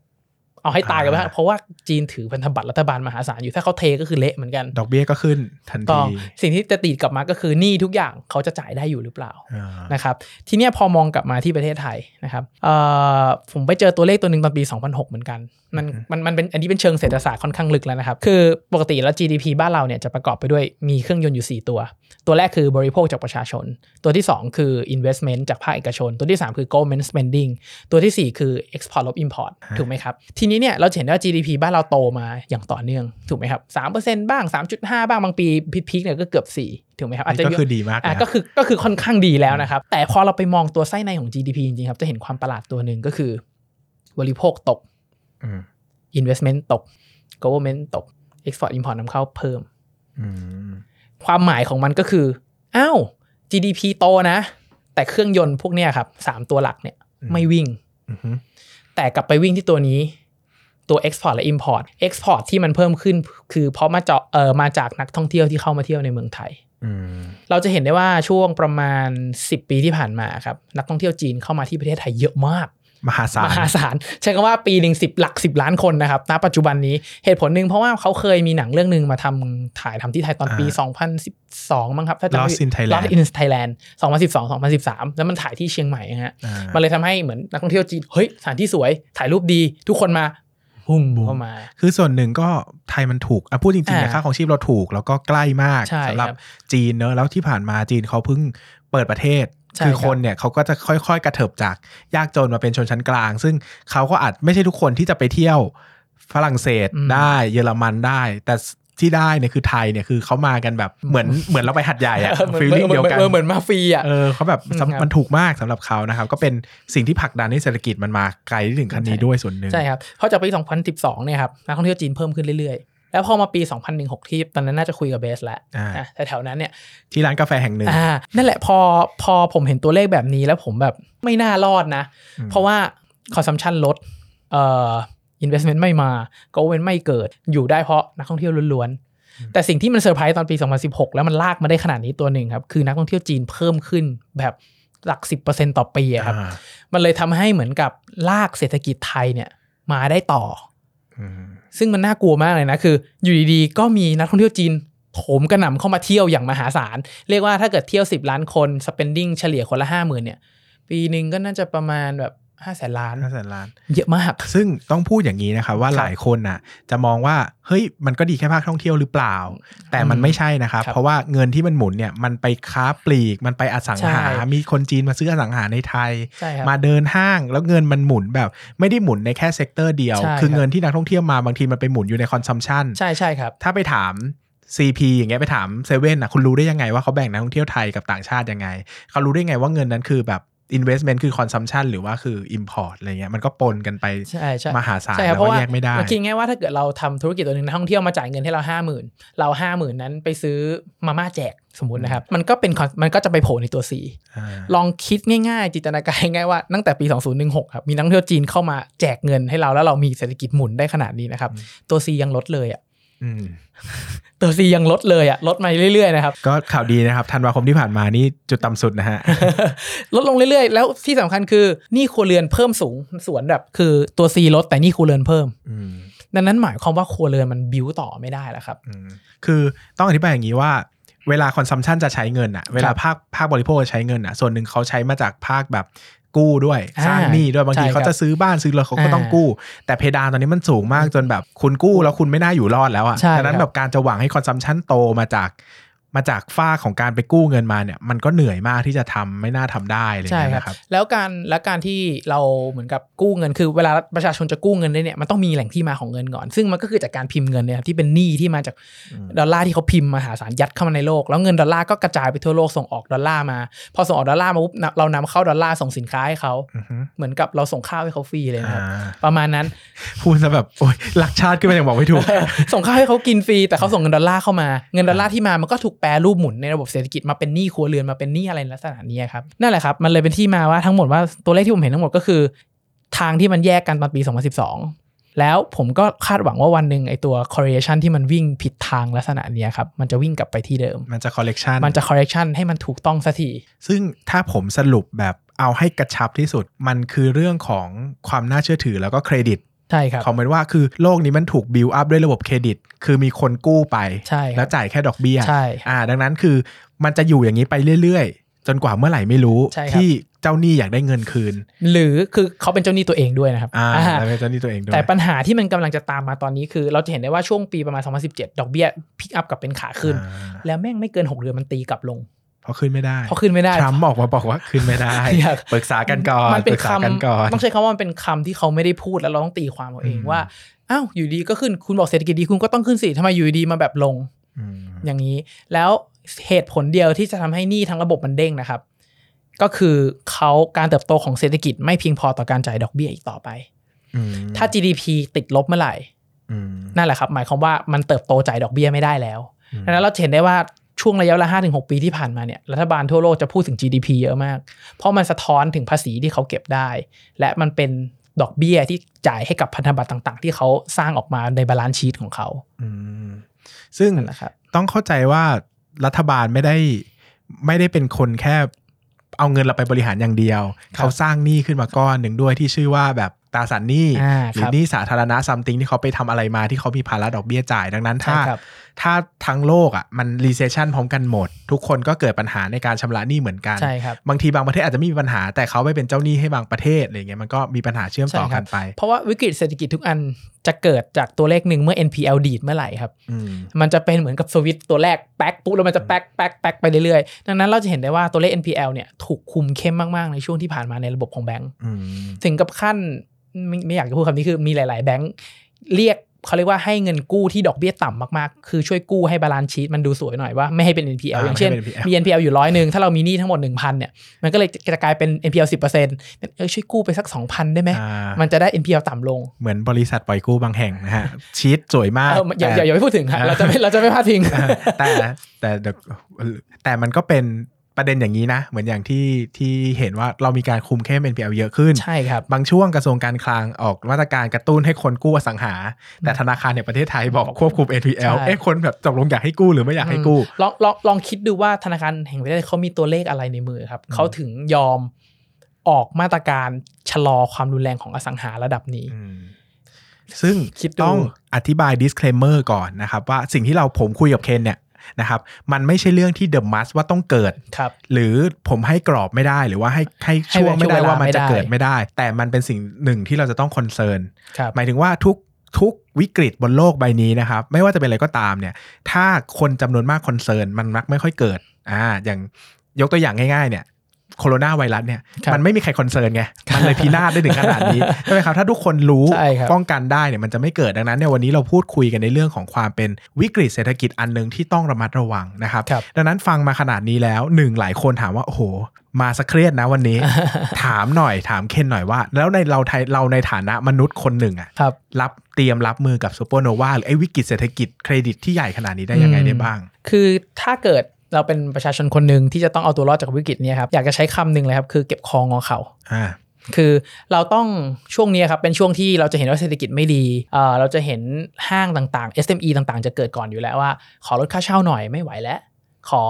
เอาให้ตายกันไปอ่าเพราะว่าจีนถือพันธบัตรรัฐบาลมหาศาลอยู่ถ้าเขาเทก็คือเละเหมือนกัน ดอกเบี้ยก็ขึ้นทันต้ทีองสิ่งที่จะตีกลับมาก็คือหนี้ทุกอย่างเขาจะจ่ายได้อยู่หรือเปล่าอ่านะครับทีเนี้ยพอมองกลับมาที่ประเทศไทยนะครับเอ่อผมไปเจอตัวเลขตัวหนึ่งตอนปี 2006 เหมือนกัน มันมันมันเป็นอันนี้เป็นเชิงเศรษฐศาสตร์ค่อนข้างลึกแล้วนะครับ คือปกติแล้ว GDP บ้านเราเนี่ยจะประกอบไปด้วยมีเครื่องยนต์อยู่ 4 ตัว ตัวแรกคือบริโภคจากประชาชน ตัวที่ 2 คือ investment จากภาคเอกชน ตัวที่ 3 คือ government spending ตัวทีสี่4 คือ export ลบ import ถูกไหมครับ ทีนี้เนี่ยเราจะเห็นว่า GDP บ้านเราโตมาอย่างต่อเนื่อง ถูกไหมครับ3%บ้าง 3.5 บ้าง บางปีพีคๆเนี่ยก็เกือบ 4 ถูกไหมครับอาจจะก็เยอะคือดีมากอะนะก็คือก็คือค่อนข้างดีแล้วนะครับ แต่พอเราไปมองตัวไส้ในของ GDP จริงๆครับ จะเห็นความประหลาดตัวหนึ่งก็คือ บริโภคตกอืม investment ตก government ตก export import นำเข้าเพิ่มอืม ความหมายของมันก็คืออ้าว GDP โตนะ แต่เครื่องยนต์พวกเนี้ยครับสามตัวหลักเนี่ยไม่วิ่งอือฮึแต่กลับไปวิ่งที่ตัวนี้ ตัว Export และ Import Export ที่มันเพิ่มขึ้น คือเพราะมาเจาะเออมาจากนักท่องเที่ยวที่เข้ามาเที่ยวในเมืองไทยอืมเราจะเห็นได้ว่าช่วงประมาณ 10 ปีที่ผ่านมาครับ นักท่องเที่ยวจีนเข้ามาที่ประเทศไทยเยอะมาก มหาศาลมหาศาลใช้คำว่าปีหนึ่งสิบหลักสิบล้านคนนะครับณปัจจุบันนี้เหตุผลหนึ่งเพราะว่าเขาเคยมีหนังเรื่องหนึ่งมาทำถ่ายทำที่ไทยตอนปี 2012 มั้งครับถ้าจำไม่ Lost in Thailand Lost in Thailand 2012 2013 แล้วมันถ่ายที่เชียงใหม่ฮะอ่ามันเลยทำให้เหมือนนักท่องเที่ยวจีนเฮ้ยสถานที่สวยถ่ายรูปดีทุกคนมาหุ่มเข้ามา คือส่วนหนึ่งก็ไทยมันถูกอะพูดจริงๆนะอ่าค่าของชีพเราถูกแล้วก็ใกล้มากใช่สำหรับครับจีนเนอะแล้วที่ผ่านมาจีนเขาเพิ่งเปิดประเทศใช่ คือครับคนเนี่ยเขาก็จะค่อยๆ กระเถิบจากยากจนมาเป็นชนชั้นกลาง ซึ่งเขาก็อาจไม่ใช่ทุกคนที่จะไปเที่ยวฝรั่งเศสอืมได้เยอรมันได้ แต่ที่ได้เนี่ยคือไทยเนี่ยคือเขามากันแบบเหมือนเหมือนเราไปหัดใหญ่อะเหมือนฟีลลิ่งเดียวกันเออเหมือนมาฟรีอะเออเขาแบบอืมครับมันถูกมากสำหรับเขานะครับ ก็เป็นสิ่งที่ผลักดันให้เศรษฐกิจมันมาไกลที่ถึงขั้นนี้ด้วยส่วนหนึ่งใช่ครับเพราะจากปี 2012 เนี่ยครับนักท่องเที่ยวจีนเพิ่มขึ้นเรื่อยๆ แล้วพอมาปี 2016ที่ตอนนั้นน่าจะคุยกับเบสแล้วอ่านะแต่แถวนั้นเนี่ยที่ร้านกาแฟแห่งหนึ่งอ่านั่นแหละพอพอผมเห็นตัวเลขแบบนี้แล้วผมแบบไม่น่ารอดนะอืมเพราะว่า consumption ลดเอ่อ investment ไม่มา government ไม่เกิดอยู่ได้เพราะนักท่องเที่ยวล้วนๆ แต่สิ่งที่มันเซอร์ไพรส์ตอนปี 2016 แล้วมันลากมาได้ขนาดนี้ตัวหนึ่งครับคือนักท่องเที่ยวจีนเพิ่มขึ้นแบบหลัก 10%ต่อปีอะครับอ่ามันเลยทำให้เหมือนกับลากเศรษฐกิจไทยเนี่ยมาได้ต่ออืม ซึ่งมันน่ากลัวมากเลยนะคือ อยู่ดีๆ ก็มีนักท่องเที่ยวจีนโถมกระหน่ำเข้ามาเที่ยวอย่างมหาศาล เรียกว่าถ้าเกิดเที่ยว 10 ล้านคน spending เฉลี่ยคนละ 5 0,000 เนี่ย ปีหนึ่งก็น่าจะประมาณแบบ 5แสนล้านห้าแสนล้าน เยอะมาก ซึ่งต้องพูดอย่างนี้นะครับว่าครับหลายคนน่ะ จะมองว่าเฮ้ยมันก็ดีแค่ภาคท่องเที่ยวหรือเปล่า แต่มันไม่ใช่นะครับครับเพราะว่าเงินที่มันหมุนเนี่ยมันไปค้าปลีกมันไปอสังหาใช่มีคนจีนมาซื้ออสังหาในไทยใช่ครับมาเดินห้างแล้วเงินมันหมุนแบบ ไม่ได้หมุนในแค่ sector เดียวใช่คือครับเงินที่นักท่องเที่ยวมาบางทีมันไปหมุนอยู่ใน consumption ใช่ใช่ครับถ้าไปถาม CP อย่างเงี้ยไปถามเซเว่นอะคุณรู้ได้ยังไงว่าเขาแบ่งนักท่องเที่ยวไทยกับต่างชาติยังไง เขารู้ได้ไงว่าเงินนั้นคือแบบ investment คือ consumption หรือว่าคือ import อะไรเงี้ยมันก็ปนกันไปใช่ใช่มหาศาลใช่ครับแล้วเพราะก็ว่าแยกไม่ได้มันคิดง่ายว่าถ้าเกิดเราทำธุรกิจตัวหนึ่งนักท่องเที่ยวมาจ่ายเงินให้เราห้าหมื่นเราห้าหมื่นนั้นไปซื้อมาม่าแจกสมมตินะครับ มันก็เป็น con- มันก็จะไปโผล่ในตัว C อ่าลองคิดง่ายๆ จินตนาการง่ายๆว่าตั้งแต่ปี 2016 ครับ มีนักท่องเที่ยวจีนเข้ามาแจกเงินให้เราแล้วเรามีเศรษฐกิจหมุนได้ขนาดนี้นะครับ ตัว C ยังลดเลยอะอืม ตัว C ยังลดเลยอะลดมาเรื่อยๆนะครับ ก็ข่าวดีนะครับธันวาคมที่ผ่านมานี่จุดต่ำสุดนะฮะ ลดลงเรื่อยๆ แล้วที่สำคัญคือหนี้ครัวเรือนเพิ่มสูงสวนแบบ คือตัว C ลดแต่หนี้ครัวเรือนเพิ่มอืมดังนั้นหมายความว่าครัวเรือนมันบิวต่อไม่ได้แล้วครับอืมคือต้องอธิบายอย่างนี้ว่าเวลา consumption จะใช้เงินอะเวลาภาคภาคบริโภคจะใช้เงินอะส่วนหนึ่งเขาใช้มาจากภาคแบบ กู้ด้วยอ่าสร้างหนี้ด้วยบางทีใช่ครับเขาจะซื้อบ้านซื้อรถเขาก็ต้องอ่ากู้ แต่เพดานตอนนี้มันสูงมากจนแบบคุณกู้แล้วคุณไม่น่าอยู่รอดแล้วอะใช่ดังนั้นครับแบบการจะหวังให้ consumption โตมาจาก มาจากฝ้ากของการไปกู้เงินมาเนี่ย มันก็เหนื่อยมากที่จะทำไม่น่าทำได้อะไรอย่างใช่เงี้ยครับนะครับ แล้วการและการที่เราเหมือนกับกู้เงินคือเวลาประชาชนจะกู้เงินได้เนี่ยมันต้องมีแหล่งที่มาของเงินก่อน ซึ่งมันก็คือจากการพิมพ์เงินเนี่ยครับที่เป็นหนี้ที่มาจากอืมดอลลาร์ที่เขาพิมพ์มหาศาลยัดเข้ามาในโลก แล้วเงินดอลลาร์ก็กระจายไปทั่วโลกส่งออกดอลลาร์มา พอส่งออกดอลลาร์มาปุ๊บนะเรานำเข้าดอลลาร์ส่งสินค้าให้เขาอือฮึเหมือนกับเราส่งข้าวให้เขาฟรีเลยนะครับอ่าประมาณนั้นพูดซะแบบโอ๊ยรักชาติขึ้นมาอย่างบอกไม่ถูกส่งข้าวให้เขากินฟรีแต่เขาส่งเงินดอลลาร์เข้ามาเงินดอลลาร์ที่มามันก็ถูกแปรรูปหมุนในระบบเศรษฐกิจมาเป็นหนี้ครัวเรือนมาเป็นหนี้อะไรลักษณะนี้ครับนั่นแหละครับมันเลยเป็นที่มาว่าทั้งหมดว่าตัวเลขที่ผมเห็นทั้งหมดก็คือ ทางที่มันแยกกันตอนปี 2012 แล้วผมก็คาดหวังว่าวันหนึ่งไอตัว correlation ที่มันวิ่งผิดทางลักษณะเนี้ยครับมันจะวิ่งกลับไปที่เดิม มันจะ collection มันจะ correction ให้มันถูกต้องสักทีซึ่งถ้าผมสรุปแบบเอาให้กระชับที่สุดมันคือเรื่องของความน่าเชื่อถือแล้วก็เครดิต ใช่ครับ comment ว่าคือโลกนี้มันถูกบิวอัพด้วยระบบเครดิต คือมีคนกู้ไป ใช่ครับแล้วจ่ายแค่ดอกเบี้ย ใช่ อ่า ดังนั้นคือมันจะอยู่อย่างนี้ไปเรื่อยๆ จนกว่าเมื่อไหร่ไม่รู้ใช่ครับที่เจ้าหนี้อยากได้เงินคืน หรือคือเขาเป็นเจ้าหนี้ตัวเองด้วยนะครับ อ่าอ่าแล้วเป็นเจ้าหนี้ตัวเองด้วย แต่ปัญหาที่มันกำลังจะตามมาตอนนี้คือ เราจะเห็นได้ว่าช่วงปีประมาณ 2017 ดอกเบี้ยพิกอัพกับเป็นขาขึ้นอ่าแล้วแม่งไม่เกิน 6 เดือนมันตีกลับลง เพราะขึ้นไม่ได้เพราะขึ้นไม่ได้ทรัมป์บอกมาบอกว่าขึ้นไม่ได้อยากปรึกษากันก่อนมันเป็นปรึกษากันคำก่อนต้องใช้คำว่ามันเป็นคำที่เขาไม่ได้พูดแล้วเราต้องตีความเอาเองอืมว่าอ้าวอยู่ดีก็ขึ้นคุณบอกเศรษฐกิจดีคุณก็ต้องขึ้นสิทำไมอยู่ดีมาแบบลงอืมอย่างนี้ แล้วเหตุผลเดียวที่จะทำให้หนี้ทั้งระบบมันเด้งนะครับ ก็คือเขาการเติบโตของเศรษฐกิจไม่เพียงพอต่อการจ่ายดอกเบี้ยอีกต่อไปอืมถ้า GDP ติดลบเมื่อไหร่อืมนั่นแหละครับ หมายความว่ามันเติบโตจ่ายดอกเบี้ยไม่ได้แล้วอืมดังนั้นเราจะเห็นได้ว่า ช่วงระยะเวลา5-6ปีที่ผ่านมาเนี่ยรัฐบาลทั่วโลกจะพูดถึง GDP เยอะมาก เพราะมันสะท้อนถึงภาษีที่เขาเก็บได้ และมันเป็นดอกเบี้ยที่จ่ายให้กับพันธบัตรต่าง ๆ ที่เขาสร้างออกมาใน balance sheet ของเขาอืมซึ่งนั่นแหละครับต้องเข้าใจว่ารัฐบาลไม่ได้ไม่ได้เป็นคนแค่เอาเงินเราไปบริหารอย่างเดียวครับเขาสร้างหนี้ขึ้นมาก้อนหนึ่งด้วยที่ชื่อว่าแบบตราสารหนี้อ่าหรืคอรับหนี้สาธารณะ something ที่เขาไปทำอะไรมาที่เขามีภาระดอกเบี้ยจ่ายดังนั้นใช่ถ้าครับถ้าทั้งโลกอะมัน recession พร้อมกันหมด ทุกคนก็เกิดปัญหาในการชำระหนี้เหมือนกันใช่ครับบางทีบางประเทศอาจจะไม่มีปัญหา แต่เขาไปเป็นเจ้าหนี้ให้บางประเทศอะไรเงี้ยมันก็มีปัญหาเชื่อมต่อใช่ครักับนไป เพราะว่าวิกฤตเศรษฐกิจทุกอันจะเกิดจากตัวเลขหนึ่งเมื่อ NPL ดีดเมื่อไหร่ครับอืมมันจะเป็นเหมือนกับสวิตช์ตัวแรกแป๊กปุ๊บแล้วมันจะแป๊กแป๊กแป๊กไปเรื่อยๆดังนั้นเราจะเห็นได้ว่าตัวเลข NPL เนี่ยถูกคุมเข้มมากๆในช่วงที่ผ่านมาในระบบของแบงก์อืมถึงกับขั้นไม่ไม่อยากจะพูดคำนี้คือมีหลาย ๆ แบงก์เรียก เขาเรียกว่าให้เงินกู้ที่ดอกเบี้ยต่ำมากๆ คือช่วยกู้ให้ balance sheet มันดูสวยหน่อยว่าไม่ให้เป็น NPL อย่างเช่นมี NPL อยู่ร้อยหนึ่งถ้าเรามีหนี้ทั้งหมด 1,000เนี่ยมันก็เลยจะกลายเป็น NPL 10%เออช่วยกู้ไปสัก 2,000 ได้ไหมอ่ามันจะได้ NPL ต่ำลง เหมือนบริษัทปล่อยกู้บางแห่งนะฮะชีตสวยมากเอออย่าอย่าแต่อย่าไปพูดถึงครับเราจะไม่เราจะไม่พลาดพิงแต่แต่แต่แต่มันก็เป็น ประเด็นอย่างนี้นะ เหมือนอย่างที่ที่เห็นว่าเรามีการคุมเข้ม NPL เยอะขึ้น ใช่ครับ บางช่วงกระทรวงการคลังออกมาตรการกระตุ้นให้คนกู้อสังหา แต่ธนาคารในประเทศไทยบอกควบคุม NPL ใช่เอ๊ะคนแบบตกลงอยากให้กู้หรือไม่อยากให้กู้ ลองลองลองคิดดูว่าธนาคารแห่งประเทศไทยเขามีตัวเลขอะไรในมือครับเขาถึงยอมออกมาตรการชะลอความรุนแรงของอสังหาระดับนี้อืมซึ่งคิดดูต้องอธิบาย disclaimer ก่อนนะครับ ว่าสิ่งที่เราผมคุยกับเคนเนี่ย นะครับ มันไม่ใช่เรื่องที่ the must ว่าต้องเกิดครับหรือผมให้กรอบไม่ได้หรือว่าให้ให้ให้ช่วงไม่ได้ช่วงเวลาว่ามันจะไม่ได้เกิดไม่ได้ แต่มันเป็นสิ่งหนึ่งที่เราจะต้องคอนเซิร์นครับหมายถึงว่าทุกทุกวิกฤตบนโลกใบนี้นะครับ ไม่ว่าจะเป็นอะไรก็ตามเนี่ย ถ้าคนจำนวนมาก concern มันมักไม่ค่อยเกิดอ่าอย่างยกตัวอย่างง่ายๆเนี่ย โคโรนาไวรัสเนี่ยครับมันไม่มีใคร concern ไง มันเลยพินาศได้ถึงขนาดนี้ใช่ไหมครับถ้าทุกคนรู้ใช่ครับป้องกันได้เนี่ยมันจะไม่เกิดดังนั้นเนี่ยวันนี้เราพูดคุยกันในเรื่องของความเป็นวิกฤตเศรษฐกิจอันหนึ่งที่ต้องระมัดระวังนะครับครับดังนั้นฟังมาขนาดนี้แล้วหนึ่งหลายคนถามว่าโอ้โหมาสะเครียดนะวันนี้ ถามหน่อยถามเคนหน่อยว่า แล้วในเราไทยเราในฐานะมนุษย์คนหนึ่งอะครับรับเตรียมรับมือกับซูเปอร์โนวาหรือไอ้วิกฤตเศรษฐกิจเครดิตที่ใหญ่ขนาดนี้ได้ยังไงได้บ้าง คือถ้าเกิด เราเป็นประชาชนคนหนึ่งที่จะต้องเอาตัวรอดจากวิกฤตเนี้ครับอยากจะใช้คำหนึ่งเลยครับคือเก็บคองอเข่าอ่าคือเราต้องช่วงนี้ครับเป็นช่วงที่เราจะเห็นว่าเศรษฐกิจไม่ดีเอ่อเราจะเห็นห้างต่างๆ SME ต่างๆ จะเกิดก่อนอยู่แล้วว่า ขอลดค่าเช่าหน่อยไม่ไหวแล้ว ขอ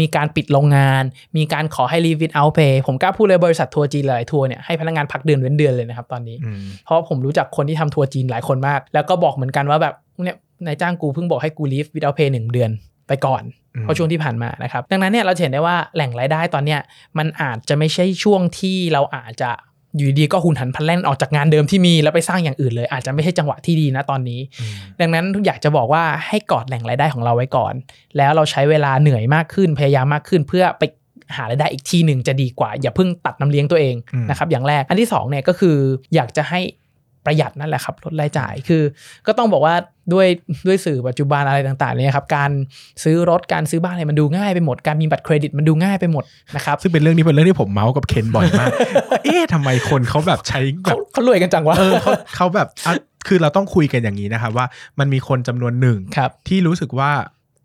มีการปิดโรงงาน มีการขอให้ leave without pay ผมกล้าพูดเลยบริษัททัวร์จีนหลายๆทัวร์เนี่ยให้พนักงานพักเดือนเว้นเดือนเลยนะครับตอนนี้อืมเพราะว่าผมรู้จักคนที่ทำทัวร์จีนหลายคนมาก แล้วก็บอกเหมือนกันว่าแบบเนี่ยนายจ้างกูเพิ่งบอกให้กู leave without pay หนึ่งเดือนไปก่อนอืม เพราะช่วงที่ผ่านมานะครับ ดังนั้นเนี่ยเราจะเห็นได้ว่าแหล่งรายได้ตอนเนี้ยมันอาจจะไม่ใช่ช่วงที่เราอาจจะอยู่ดีๆก็หุนหันพลันแล่นออกจากงานเดิมที่มีแล้วไปสร้างอย่างอื่นเลย อาจจะไม่ใช่จังหวะที่ดีนะตอนนี้อืมดังนั้นอยากจะบอกว่าให้กอดแหล่งรายได้ของเราไว้ก่อน แล้วเราใช้เวลาเหนื่อยมากขึ้นพยายามมากขึ้นเพื่อไปหารายได้อีกที่หนึ่งจะดีกว่า อย่าเพิ่งตัดน้ำเลี้ยงตัวเองอืมนะครับอย่างแรกอันที่สองเนี่ยก็คืออยากจะให้ ประหยัดนั่นแหละครับลดรายจ่ายคือ ก็ต้องบอกว่าด้วยด้วยสื่อปัจจุบันอะไรต่างๆเนี่ยครับการซื้อรถการซื้อบ้านอะไรมันดูง่ายไปหมดการมีบัตรเครดิตมันดูง่ายไปหมดนะครับซึ่งเป็นเรื่องนี้เป็นเรื่องที่ผมเมาส์กับเคนบ่อยมากว่าเอ๊ะทำไมคนเขาแบบใช้แบเขาบเขารวยกันจังวะเออเขาเขาแบบอะคือเราต้องคุยกันอย่างนี้นะครับว่ามันมีคนจำนวนหนึ่งครับที่รู้สึกว่า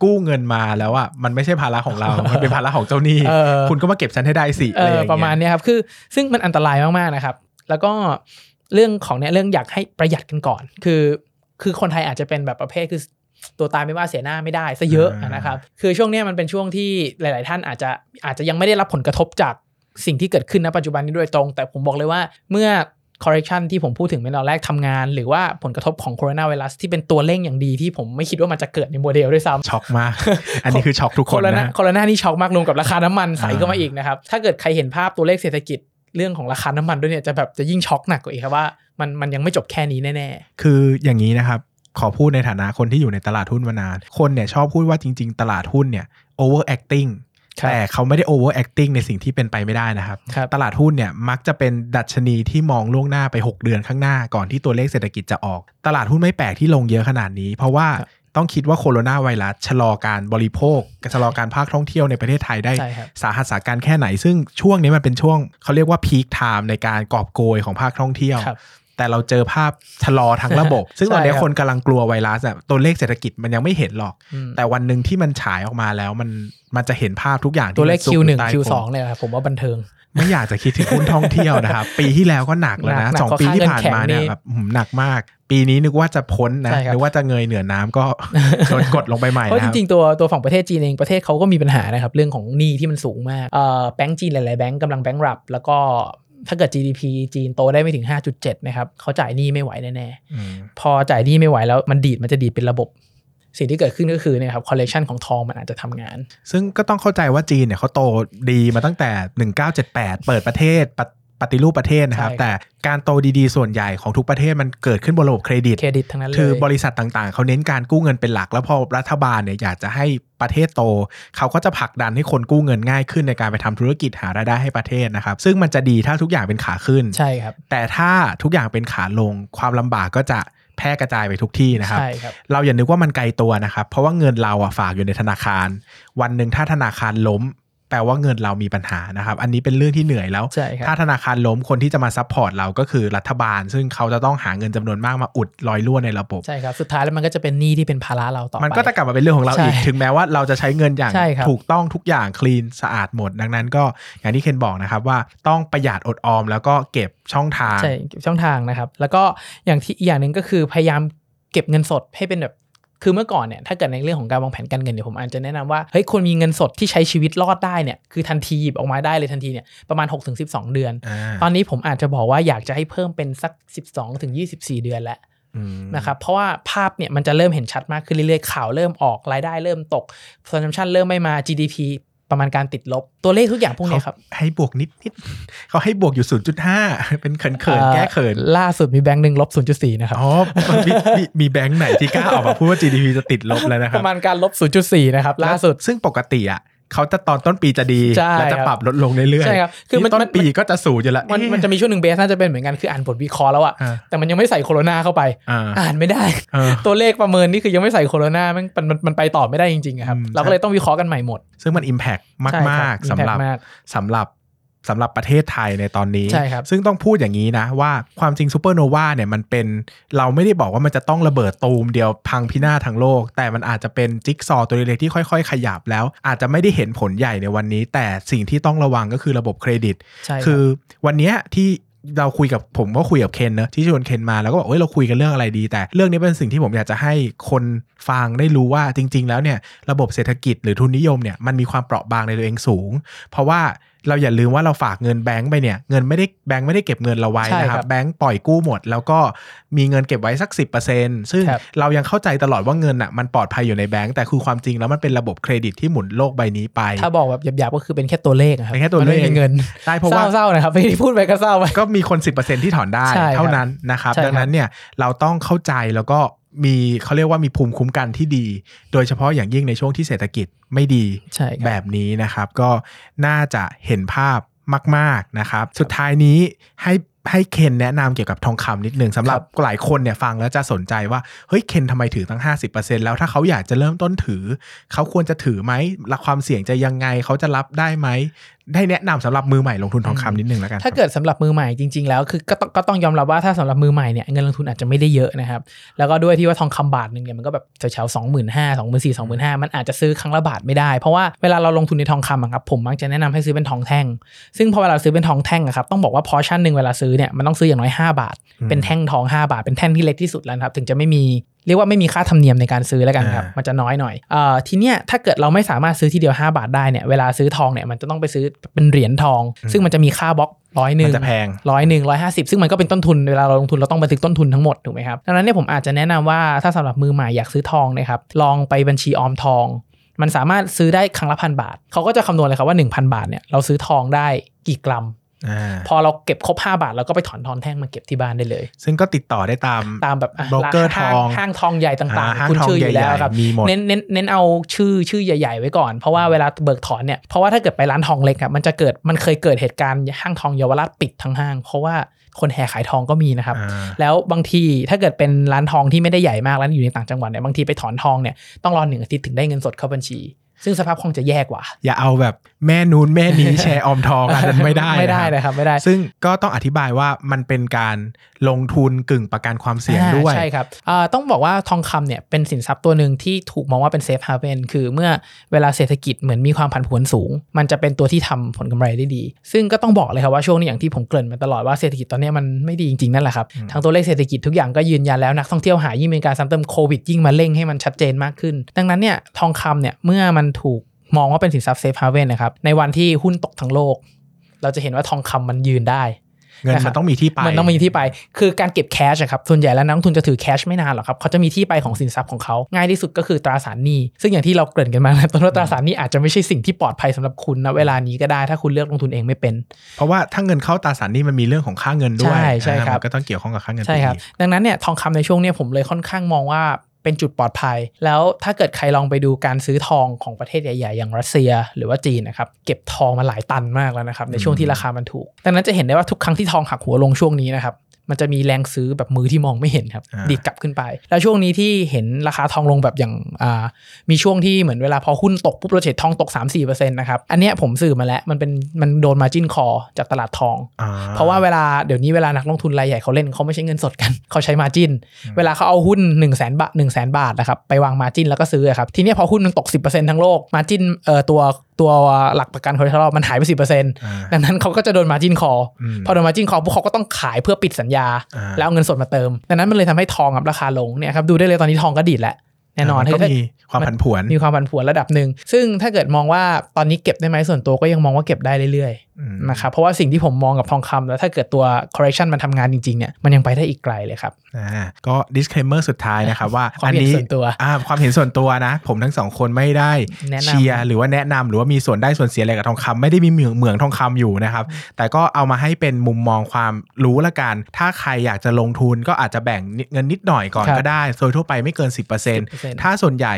กู้เงินมาแล้วอะมันไม่ใช่ภาระของเรา มันเป็นภาระของเจ้าหนี้เออคุณก็มาเก็บฉันให้ได้สิเออะไรออย่างเงี้ยประมาณเนี้ยครับ คือซึ่งมันอันตรายมากๆนะครับ แล้วก็ เรื่องของเนี่ยเรื่องอยากให้ประหยัดกันก่อน คือคือคนไทยอาจจะเป็นแบบประเภทคือตัวตายไม่ว่าเสียหน้าไม่ได้ซะเยอะนะครับ คือช่วงเนี้ยมันเป็นช่วงที่หลาย ๆ ท่านอาจจะอาจจะยังไม่ได้รับผลกระทบจากสิ่งที่เกิดขึ้นณปัจจุบันนี้โดยตรง แต่ผมบอกเลยว่าเมื่อ correction ที่ผมพูดถึงในตอนแรกทำงาน หรือว่าผลกระทบของโคโรนาไวรัสที่เป็นตัวเร่งอย่างดีที่ผมไม่คิดว่ามันจะเกิดในโมเดลด้วยซ้ำช็อกมาก อันนี้คือช็อกทุกโคคนโรนานะโคโรนานี่ช็อกมากรวมกับราคาน้ำมันใส่อ่าเข้ามาอีกนะครับ ถ้าเกิดใครเห็นภาพตัวเลขเศรษฐกิจ เรื่องของราคาน้ำมันด้วยเนี่ยจะแบบจะยิ่งช็อกหนักกว่าอีกครับว่ามันมันยังไม่จบแค่นี้แน่คืออย่างนี้นะครับ ขอพูดในฐานะคนที่อยู่ในตลาดหุ้นมานาน คนเนี่ยชอบพูดว่าจริง ๆ ตลาดหุ้นเนี่ย overacting ครับแต่เขาไม่ได้ overacting ในสิ่งที่เป็นไปไม่ได้นะครับๆครับตลาดหุ้นเนี่ยมักจะเป็นดัชนีที่มองล่วงหน้าไป 6 เดือนข้างหน้าก่อนที่ตัวเลขเศรษฐกิจจะออก ตลาดหุ้นไม่แปลกที่ลงเยอะขนาดนี้ เพราะว่าครับ ต้องคิดว่าโคโรนาไวรัสชะลอการบริโภคชะลอการภาคท่องเที่ยวในประเทศไทยได้ใช่ครับสาหัสสาการแค่ไหน ซึ่งช่วงนี้มันเป็นช่วงเขาเรียกว่าพีคไทม์ในการกอบโกยของภาคท่องเที่ยวครับ แต่เราเจอภาพชะลอทั้งระบบ ซึ่งตอนนี้ใช่ครับคนกำลังกลัวไวรัสอะตัวเลขเศรษฐกิจมันยังไม่เห็นหรอกอืมแต่วันหนึ่งที่มันฉายออกมาแล้วมันมันจะเห็นภาพทุกอย่างที่ตัวเลขมันซุก Q1 อยู่ใต้ Q2 พรมเนี่ยครับผมว่าบันเทิง ไม่อยากจะคิดถึงหุ้นท่องเที่ยวนะครับ ปีที่แล้วก็หนักแล้วหนันะกหนักสองเพราะปีที่ค่าเงินผ่านมาเนี่ยแข็งนี่แบบหืมหนักมาก ปีนี้นึกว่าจะพ้นนะใช่ครับนึกว่าจะเงยเหนือน้ำก็โดนกดลงไปใหม่เพราะนะจครับริงๆตัวตัวฝั่งประเทศจีนเองประเทศเขาก็มีปัญหานะครับเรื่องของหนี้ที่มันสูงมากเอ่อแบงก์จีนหลายๆแบงก์กำลังแบงก์รับแล้วก็ ถ้าเกิด GDP จีนโตได้ไม่ถึง 5.7 นะครับเขาจ่ายหนี้ไม่ไหวแน่อืมๆพอจ่ายหนี้ไม่ไหวแล้วมันดีดมันจะดีดเป็นระบบ สิ่งที่เกิดขึ้นก็คือเนี่ยครับ correction ของทองมันอาจจะทำงาน ซึ่งก็ต้องเข้าใจว่าจีนเนี่ยเขาโตดีมาตั้งแต่ 1978 เปิดประเทศ ปฏิปฏิรูปประเทศนะครับใช่แต่การโตดีๆ ส่วนใหญ่ของทุกประเทศมันเกิดขึ้นบนระบบเครดิตเครดิตทั้งนั้นเลยคือบริษัทต่างๆ เขาเน้นการกู้เงินเป็นหลัก แล้วพอรัฐบาลเนี่ยอยากจะให้ประเทศโต เขาก็จะผลักดันให้คนกู้เงินง่ายขึ้นในการไปทำธุรกิจหารายได้ให้ประเทศนะครับ ซึ่งมันจะดีถ้าทุกอย่างเป็นขาขึ้นใช่ครับ แต่ถ้าทุกอย่างเป็นขาลงความลำบากก็จะแพร่กระจายไปทุกที่นะครับใช่ครับเราอย่านึกว่ามันไกลตัวนะครับ เพราะว่าเงินเราอะฝากอยู่ในธนาคาร วันหนึ่งถ้าธนาคารล้ม แปลว่าเงินเรามีปัญหานะครับ อันนี้เป็นเรื่องที่เหนื่อยแล้วใช่ครับถ้าธนาคารล้มคนที่จะมา support เราก็คือรัฐบาล ซึ่งเขาจะต้องหาเงินจำนวนมากมาอุดรอยรั่วในระบบ ใช่ครับ สุดท้ายแล้วมันก็จะเป็นหนี้ที่เป็นภาระเราต่อไป มันก็จะกลับมาเป็นเรื่องของเราใช่อีก ถึงแม้ว่าเราจะใช้เงินอย่างใช่ครับถูกต้องทุกอย่าง clean สะอาดหมด ดังนั้นก็อย่างที่เคนบอกนะครับว่าต้องประหยัดอดออม แล้วก็เก็บช่องทาง ใช่ เก็บช่องทางนะครับ แล้วก็อย่างที่อีกอย่างหนึ่งก็คือพยายามเก็บเงินสดให้เป็นแบบ คือเมื่อก่อนเนี่ยถ้าเกิดในเรื่องของการวางแผนการเงินเนี่ยผมอาจจะแนะนำว่าเฮ้ยควรมีเงินสดที่ใช้ชีวิตรอดได้เนี่ยคือทันทีหยิบออกมาได้เลยทันทีเนี่ยประมาณ 6-12 เดือนอ่าตอนนี้ผมอาจจะบอกว่าอยากจะให้เพิ่มเป็นสัก 12-24 เดือนแล้วอืมนะครับเพราะว่าภาพเนี่ยมันจะเริ่มเห็นชัดมากขึ้นเรื่อยๆ ข่าวเริ่มออกรายได้เริ่มตก consumption เริ่มไม่มา GDP ประมาณการติดลบตัวเลขทุกอย่างพวกเนี้ยครับเขาให้บวกนิดนิดๆเขาให้บวกอยู่ 0.5 เป็นเขินเขินๆแก้เขินอ่อล่าสุดมีแบงค์หนึ่งลบ 0.4 นะครับอ๋อมีมีมีแบงค์ไหนที่กล้าออกมาพูดว่า GDP จะติดลบแล้วนะคปรับระมาณการลบ 0.4 นะครับ ล่าสุดซึ่งปกติอะ เขาจะตอนต้นปีจะดีใช่แล้วจะครับปรับลดลงเรื่อยๆใช่ครับคือมันนี่ต้นมันปีก็จะสูงอยู่แล้วมันเอ๊มันจะมีช่วงหนึ่งเบสน่าจะเป็นเหมือนกันคืออ่านบทวิเคราะห์แล้วอะอ่าแต่มันยังไม่ใส่โคโรนาเข้าไป อ่าอ่านไม่ได้เออตัวเลขประเมินนี่คือยังไม่ใส่โคโรนามันมันมันมันไปต่อไม่ได้จริงๆอะครับอืมเราก็เลยต้องวิเคราะห์กันใหม่หมด ซึ่งมัน Impact มากใช่คมากบสำหรับ impact มากสำหรับ สำหรับประเทศไทยในตอนนี้ ใช่ครับ ซึ่งต้องพูดอย่างนี้นะ ว่าความจริงซูเปอร์โนวาเนี่ยมันเป็นเราไม่ได้บอกว่ามันจะต้องระเบิดตูมเดียวพังพินาศทั้งโลก แต่มันอาจจะเป็นจิ๊กซอว์ตัวเล็กๆที่ค่อยๆ ขยับแล้ว อาจจะไม่ได้เห็นผลใหญ่ในวันนี้ แต่สิ่งที่ต้องระวังก็คือระบบเครดิตใช่รับคือวันเนี้ยที่เราคุยกับผมก็คุยกับเคนเนอะที่ชวนเคนมาแล้วก็บอกเอ้ยเราคุยกันเรื่องอะไรดี แต่เรื่องนี้เป็นสิ่งที่ผมอยากจะให้คนฟังได้รู้ว่าจริง ๆ แล้วเนี่ยระบบเศรษฐกิจหรือทุนนิยมเนี่ยมันมีความเปราะบางในตัวเองสูง เพราะว่า เราอย่าลืมว่าเราฝากเงินแบงก์ไปเนี่ยเงินไม่ได้แบงก์ไม่ได้เก็บเงินเราไว้ใช่นะคครัรับบแบงก์ปล่อยกู้หมด แล้วก็มีเงินเก็บไว้สัก 10%ซึ่งครับเรายังเข้าใจตลอดว่าเงินอะมันปลอดภัยอยู่ในแบงก์แต่คือความจริงแล้วมันเป็นระบบเครดิตที่หมุนโลกใบนี้ไป ถ้าบอกแบบหยาบๆก็คือเป็นแค่ตัวเลขอะครับเป็นแค่ตัวเลขมันไม่มีเงินได้เพราะว่าเศร้าๆนะครับที่พูดไปก็เศร้าไปก็มีคน 10%ที่ถอนได้ใช่ครับเท่านั้นนะครับใช่ครับดังนั้นเนี่ยเราต้องเข้าใจแล้วก็ มีเขาเรียกว่ามีภูมิคุ้มกันที่ดี โดยเฉพาะอย่างยิ่งในช่วงที่เศรษฐกิจไม่ดีใช่ครับแบบนี้นะครับ ก็น่าจะเห็นภาพมาก ๆนะครับ สุดท้ายนี้ให้ให้เคนแนะนำเกี่ยวกับทองคำนิดหนึ่งสำหรับหลายคนเนี่ยฟังแล้วจะสนใจว่าเฮ้ยเคนทำไมถือตั้ง 50%แล้วถ้าเขาอยากจะเริ่มต้นถือ เขาควรจะถือไหมและความเสี่ยงจะยังไงเขาจะรับได้ไหม ได้แนะนำสำหรับมือใหม่ลงทุนทองคำนิดนึงแล้วกัน ถ้าเกิดสำหรับมือใหม่จริง ๆ แล้วคือก็ต้องก็ต้องยอมรับว่าถ้าสำหรับมือใหม่เนี่ยเงินลงทุนอาจจะไม่ได้เยอะนะครับ แล้วก็ด้วยที่ว่าทองคำบาทหนึ่งเนี่ยมันก็แบบแถวๆสองหมื่นห้าสองหมื่นสี่สองหมื่นห้ามันอาจจะซื้อครั้งละบาทไม่ได้ เพราะว่าเวลาเราลงทุนในทองคำอะครับผมมักจะแนะนำให้ซื้อเป็นทองแท่ง ซึ่งพอเวลาซื้อเป็นทองแท่งอะครับต้องบอกว่าพอชั่นหนึ่งเวลาซื้อเนี่ยมันต้องซื้ออย่างน้อย5บาท เป็นแท่งทอง 5 บาทเป็นแท่งที่เล็กที่สุดแล้วครับถึงจะไม่มี เรียกว่าไม่มีค่าธรรมเนียมในการซื้อแล้วกันครับอ่ามัมันจะน้อยหน่อยเอ่อทีเนี้ยถ้าเกิดเราไม่สามารถซื้อทีเดียว 5 บาทได้เนี่ยเวลาซื้อทองเนี่ยมันจะต้องไปซื้อเป็นเหรียญทอง ซึ่งมันจะมีค่าบล็อกร้อยหนึ่มังนจะแพงร้อยหนึ่งร้อยห้าสิบซึ่งมันก็เป็นต้นทุนเวลาเราลงทุนเราต้องบันทึกต้นทุนทั้งหมดถูกไหมครับดังนั้นเนี่ยผมอาจจะแนะนำว่าถ้าสำหรับมือใหม่อยากซื้อทองนะครับลองไปบัญชีออมทอง มันสามารถซื้อได้ครั้งละพันบาทเขาก็จะคำนวณเลยครับว่า 1,000 บาทเนี่ยเราซื้อทองได้กี่กรัมอ่า พอเราเก็บครบ 5 บาทเราก็ไปถอนทอนแท่งมาเก็บที่บ้านได้เลย ซึ่งก็ติดต่อได้ตามตามแบบะโบรกเกอร์ห้าทองห้างทองใหญ่ต่างอ่าห้างๆคุณทองชื่ออยู่แล้วใหญ่ๆครับมีหมดเน้นเน้นเน้นเอาชื่อชื่อใหญ่ ๆ ไว้ก่อน เพราะว่าเวลาเบิกถอนเนี่ยเพราะว่าถ้าเกิดไปร้านทองเล็กอะมันจะเกิดมันเคยเกิดเหตุการณ์ห้างทองเยาวราชปิดทั้งห้าง เพราะว่าคนแห่ขายทองก็มีนะครับอ่าแล้วบางทีถ้าเกิดเป็นร้านทองที่ไม่ได้ใหญ่มากแล้วอยู่ในต่างจังหวัดเนี่ยบางทีไปถอนทองเนี่ยต้องรอหนึ่งอาทิตย์ถึงได้เงินสดเข้าบัญชี ซึ่งสภาพคล่องจะแย่กว่า อย่าเอาแบบแม่นู้นแม่นี้แชร์ออมทองอันนั้นไม่ได้ไม่ได้นะครับนะครับไม่ได้ ซึ่งก็ต้องอธิบายว่ามันเป็นการลงทุนกึ่งประกันความเสี่ยงอ่าด้วยใช่ครับอ่าต้องบอกว่าทองคำเนี่ยเป็นสินทรัพย์ตัวหนึ่งที่ถูกมองว่าเป็นเซฟฮาเวนคือเมื่อเวลาเศรษฐกิจเหมือนมีความผันผวนสูง มันจะเป็นตัวที่ทำผลกำไรได้ดี ซึ่งก็ต้องบอกเลยครับว่าช่วงนี้อย่างที่ผมเกริ่นมาตลอดว่าเศรษฐกิจตอนนี้มันไม่ดีจริงๆนั่นแหละครับทั้งตัวเลขเศรษฐกิจทุกอย่างก็ยืนยันแล้วนักท่องเที่ยวหายยิ่งเป็นการซ้ำเติมโควิดยิ่งมาเร่งให้มันชัดเจนมากขึ้น ดังนั้นเนี่ยทองคำเนี่ยเมื่อมันถูกมองว่าเป็นสินทรัพย์เซฟฮาเวนนะครับ ในวันที่หุ้นตกทั้งโลก เราจะเห็นว่าทองคำมันยืนได้ เงินนะครัมับนต้องมีที่ไป มันต้องมีที่ไป คือการเก็บแคชอะครับ ส่วนใหญ่แล้วนักลงทุนจะถือแคชไม่นานหรอกครับ เขาจะมีที่ไปของสินทรัพย์ของเขา ง่ายที่สุดก็คือตราสารหนี้ ซึ่งอย่างที่เราเกริ่นกันมานะต้นว่าตราสารหนี้อาจจะไม่ใช่สิ่งที่ปลอดภัยสำหรับคุณนะเวลานี้ก็ได้ ถ้าคุณเลือกลงทุนเองไม่เป็น เพราะว่าถ้าเงินเข้าตราสารหนี้มันมีเรื่องของค่าเงินด้วย ใช่ใช่อ่าครับมันก็ต้องเกี่ยวข้องกับค่าเงิน ใช่ครับไปอีกดังนั้นเนี่ยทองคำในช่วงเนี้ยผมเลยค่อนข้างมองว่า เป็นจุดปลอดภัย แล้วถ้าเกิดใครลองไปดูการซื้อทองของประเทศใหญ่ ๆ อย่างรัสเซีย หรือว่าจีนนะครับเก็บทองมาหลายตันมากแล้วนะครับในช่วงที่ราคามันถูก ดังนั้นจะเห็นได้ว่าทุกครั้งที่ทองหักหัวลงช่วงนี้นะครับ มันจะมีแรงซื้อแบบมือที่มองไม่เห็นครับอ่าดีดกลับขึ้นไป แล้วช่วงนี้ที่เห็นราคาทองลงแบบอย่างอ่ามีช่วงที่เหมือนเวลาพอหุ้นตกปุ๊บเราเห็นทองตก 3-4%นะครับ อันเนี้ยผมสืบมาแล้ว มันเป็นมันโดน margin call จากตลาดทองอะเพราะว่าเวลาเดี๋ยวนี้เวลานักลงทุนรายใหญ่เขาเล่นเขาไม่ใช้เงินสดกันเขาใช้ margin เวลาเขาเอาหุ้นหนึ่งแสนบาทหนึ่งแสนบาทนะครับไปวาง margin แล้วก็ซื้ออะครับทีเนี้ยพอหุ้นมันตก 10%ทั้งโลก margin เอ่อตัว ตัวหลักประกัน collateral มันหายไป10%อ่าดังนั้นเขาก็จะโดน margin call อืมพอโดน margin call พวกเขาก็ต้องขายเพื่อปิดสัญญาอ่าแล้วเอาเงินสดมาเติม ดังนั้นมันเลยทำให้ทองกลับราคาลงเนี่ยครับดูได้เลยตอนนี้ทองก็ดีดแล้วแน่นอนมัก็ถ้ามีความผันผวนมีความผันผวนระดับหนึ่ง ซึ่งถ้าเกิดมองว่าตอนนี้เก็บได้ไหมส่วนตัวก็ยังมองว่าเก็บได้เรื่อยๆอืมนะครับเพราะว่าสิ่งที่ผมมองกับทองคำแล้วถ้าเกิดตัว correction มันทำงานจริงๆเนี่ยมันยังไปได้อีกไกลเลยครับ อ่าก็ disclaimer สุดท้ายนะครับว่าความเห็นนี้ส่วนตัวอ่าความเห็นส่วนตัวนะ ผมทั้งสองคนไม่ได้แนะนำเชียร์หรือว่าแนะนำหรือว่ามีส่วนได้ส่วนเสียอะไรกับทองคำไม่ได้มีเหมืองเหมืองทองคำอยู่นะครับ แต่ก็เอามาให้เป็นมุมมองความรู้ละกัน ถ้าใครอยากจะลงทุนก็อาจจะแบ่งเงินนิดหน่อยก่อนครับก็ได้โดยทั่วไปไม่เกิน10% 10%ถ้าส่วนใหญ่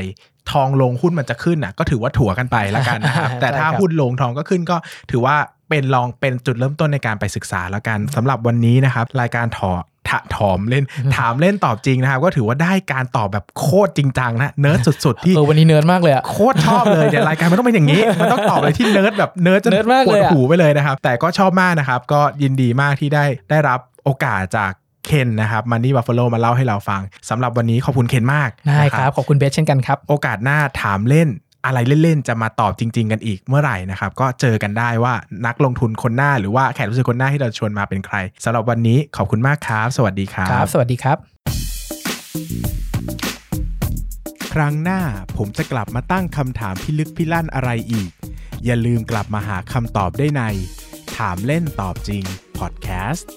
ทองลงหุ้นมันจะขึ้นอะก็ถือว่าถัวกันไปละกันนะครับแต่ถ้าใช่ครับหุ้นลงทองก็ขึ้นก็ถือว่าเป็นลองเป็นจุดเริ่มต้นในการไปศึกษาแล้วกันสำหรับวันนี้นะครับ รายการถอ ถะถามเล่นถามเล่นตอบจริงนะครับ ก็ถือว่าได้การตอบแบบโคตรจริงจังนะเนิร์ดสุดๆที่เออวันนี้เนิร์ดมากเลยอะโคตรชอบเลยเดี๋ยวรายการมันต้องเป็นอย่างนี้ มันต้องตอบเลยที่เนิร์ดแบบเนิร์ดจนเนิร์ดมากปวเลดยอะหูไปเลยนะครับ แต่ก็ชอบมากนะครับ ก็ยินดีมากที่ได้ได้รับโอกาสจากเคนนะครับมันนี่บัฟฟาโลมาเล่าให้เราฟังสำหรับวันนี้ขอบคุณเคนมากได้นะครับ ขอบคุณเบสเช่นกันครับ โอกาสหน้าถามเล่น อะไรเล่นๆ จะมาตอบจริง ๆ กันอีกเมื่อไหร่นะครับ ก็เจอกันได้ว่านักลงทุนคนหน้าหรือว่าแขกรับเชิญคนหน้าที่เราชวนมาเป็นใครสำหรับวันนี้ขอบคุณมากครับ สวัสดีครับครับ สวัสดีครับ ครั้งหน้าผมจะกลับมาตั้งคำถามพิลึกพิลั่นอะไรอีก อย่าลืมกลับมาหาคำตอบได้ใน ถามเล่นตอบจริงพอดแคสต์